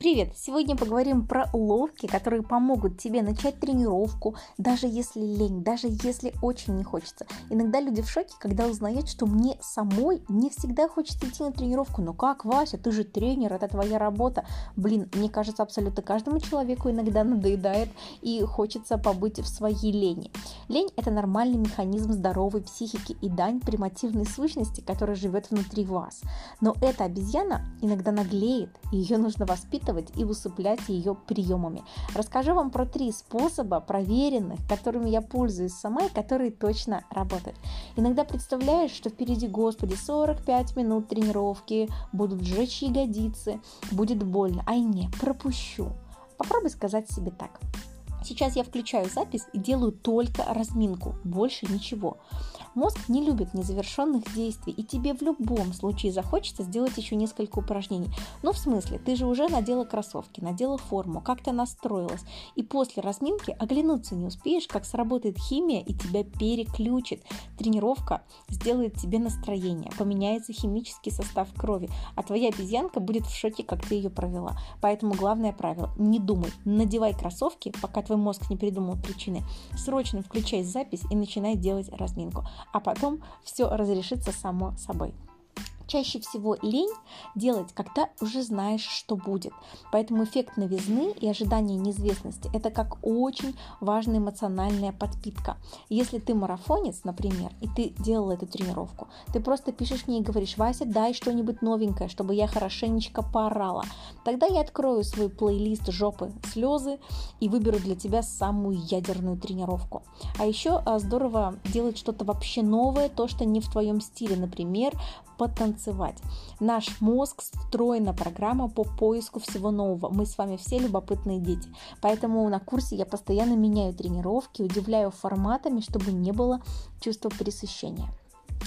Привет! Сегодня поговорим про уловки, которые помогут тебе начать тренировку, даже если лень, даже если очень не хочется. Иногда люди в шоке, когда узнают, что мне самой не всегда хочется идти на тренировку. Ну как, Вася, ты же тренер, это твоя работа. Блин, мне кажется, абсолютно каждому человеку иногда надоедает и хочется побыть в своей лени. Лень – это нормальный механизм здоровой психики и дань примативной сущности, которая живет внутри вас. Но эта обезьяна иногда наглеет, и ее нужно воспитывать воспитывать и усыплять ее приемами. Расскажу вам про три способа проверенных, которыми я пользуюсь сама и которые точно работают. Иногда представляешь, что впереди, господи, 45 минут тренировки, будут сжечь ягодицы, будет больно, ай не, пропущу. Попробуй сказать себе так. Сейчас я включаю запись и делаю только разминку, больше ничего. Мозг не любит незавершенных действий, и тебе в любом случае захочется сделать еще несколько упражнений. Ну, в смысле, ты же уже надела кроссовки, надела форму, как-то настроилась, и после разминки оглянуться не успеешь, как сработает химия и тебя переключит. Тренировка сделает тебе настроение, поменяется химический состав крови, а твоя обезьянка будет в шоке, как ты ее провела. Поэтому главное правило – не думай, надевай кроссовки, пока твой мозг не придумал причины. Срочно включай запись и начинай делать разминку а потом все разрешится само собой. Чаще всего лень делать, когда уже знаешь, что будет. Поэтому эффект новизны и ожидание неизвестности – это как очень важная эмоциональная подпитка. Если ты марафонец, например, и ты делал эту тренировку, ты просто пишешь мне и говоришь, Вася, дай что-нибудь новенькое, чтобы я хорошенечко поорала. Тогда я открою свой плейлист жопы слезы и выберу для тебя самую ядерную тренировку. А еще а, здорово делать что-то вообще новое, то, что не в твоем стиле. Например, потанцевать. Наш мозг встроена программа по поиску всего нового. Мы с вами все любопытные дети. Поэтому на курсе я постоянно меняю тренировки, удивляю форматами, чтобы не было чувства пресыщения.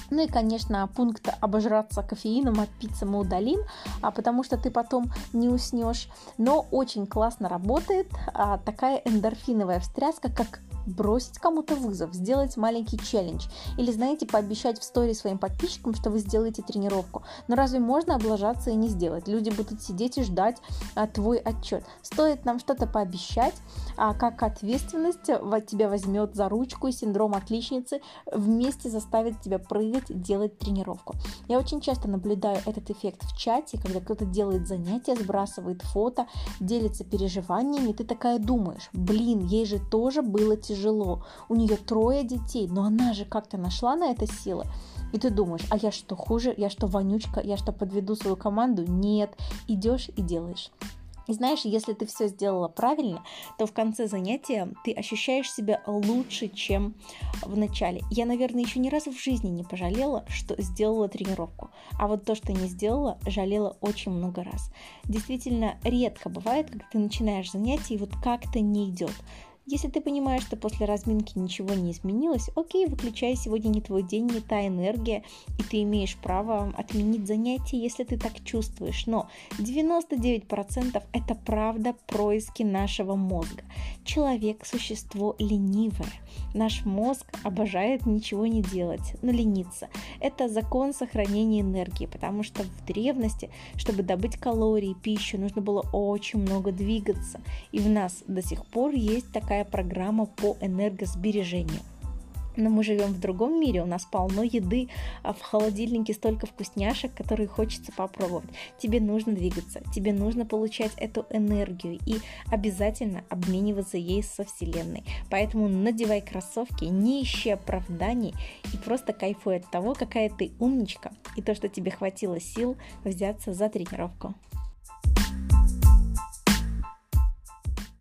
Ну и, конечно, пункт обожраться кофеином от пиццы мы удалим, а потому что ты потом не уснешь. Но очень классно работает а, такая эндорфиновая встряска, как бросить кому-то вызов, сделать маленький челлендж или, знаете, пообещать в стори своим подписчикам, что вы сделаете тренировку. Но разве можно облажаться и не сделать? Люди будут сидеть и ждать а, твой отчет. Стоит нам что-то пообещать, а как ответственность тебя возьмет за ручку и синдром отличницы вместе заставит тебя прыгать, делать тренировку. Я очень часто наблюдаю этот эффект в чате, когда кто-то делает занятия, сбрасывает фото, делится переживаниями, ты такая думаешь, блин, ей же тоже было тяжело тяжело, у нее трое детей, но она же как-то нашла на это силы. И ты думаешь, а я что хуже, я что вонючка, я что подведу свою команду? Нет, идешь и делаешь. И знаешь, если ты все сделала правильно, то в конце занятия ты ощущаешь себя лучше, чем в начале. Я, наверное, еще ни разу в жизни не пожалела, что сделала тренировку. А вот то, что не сделала, жалела очень много раз. Действительно, редко бывает, когда ты начинаешь занятие и вот как-то не идет. Если ты понимаешь, что после разминки ничего не изменилось, окей, выключай, сегодня не твой день, не та энергия, и ты имеешь право отменить занятие, если ты так чувствуешь. Но 99% это правда происки нашего мозга. Человек – существо ленивое. Наш мозг обожает ничего не делать, но лениться. Это закон сохранения энергии, потому что в древности, чтобы добыть калории, пищу, нужно было очень много двигаться. И в нас до сих пор есть такая такая программа по энергосбережению. Но мы живем в другом мире, у нас полно еды, а в холодильнике столько вкусняшек, которые хочется попробовать. Тебе нужно двигаться, тебе нужно получать эту энергию и обязательно обмениваться ей со Вселенной. Поэтому надевай кроссовки, не ищи оправданий и просто кайфуй от того, какая ты умничка и то, что тебе хватило сил взяться за тренировку.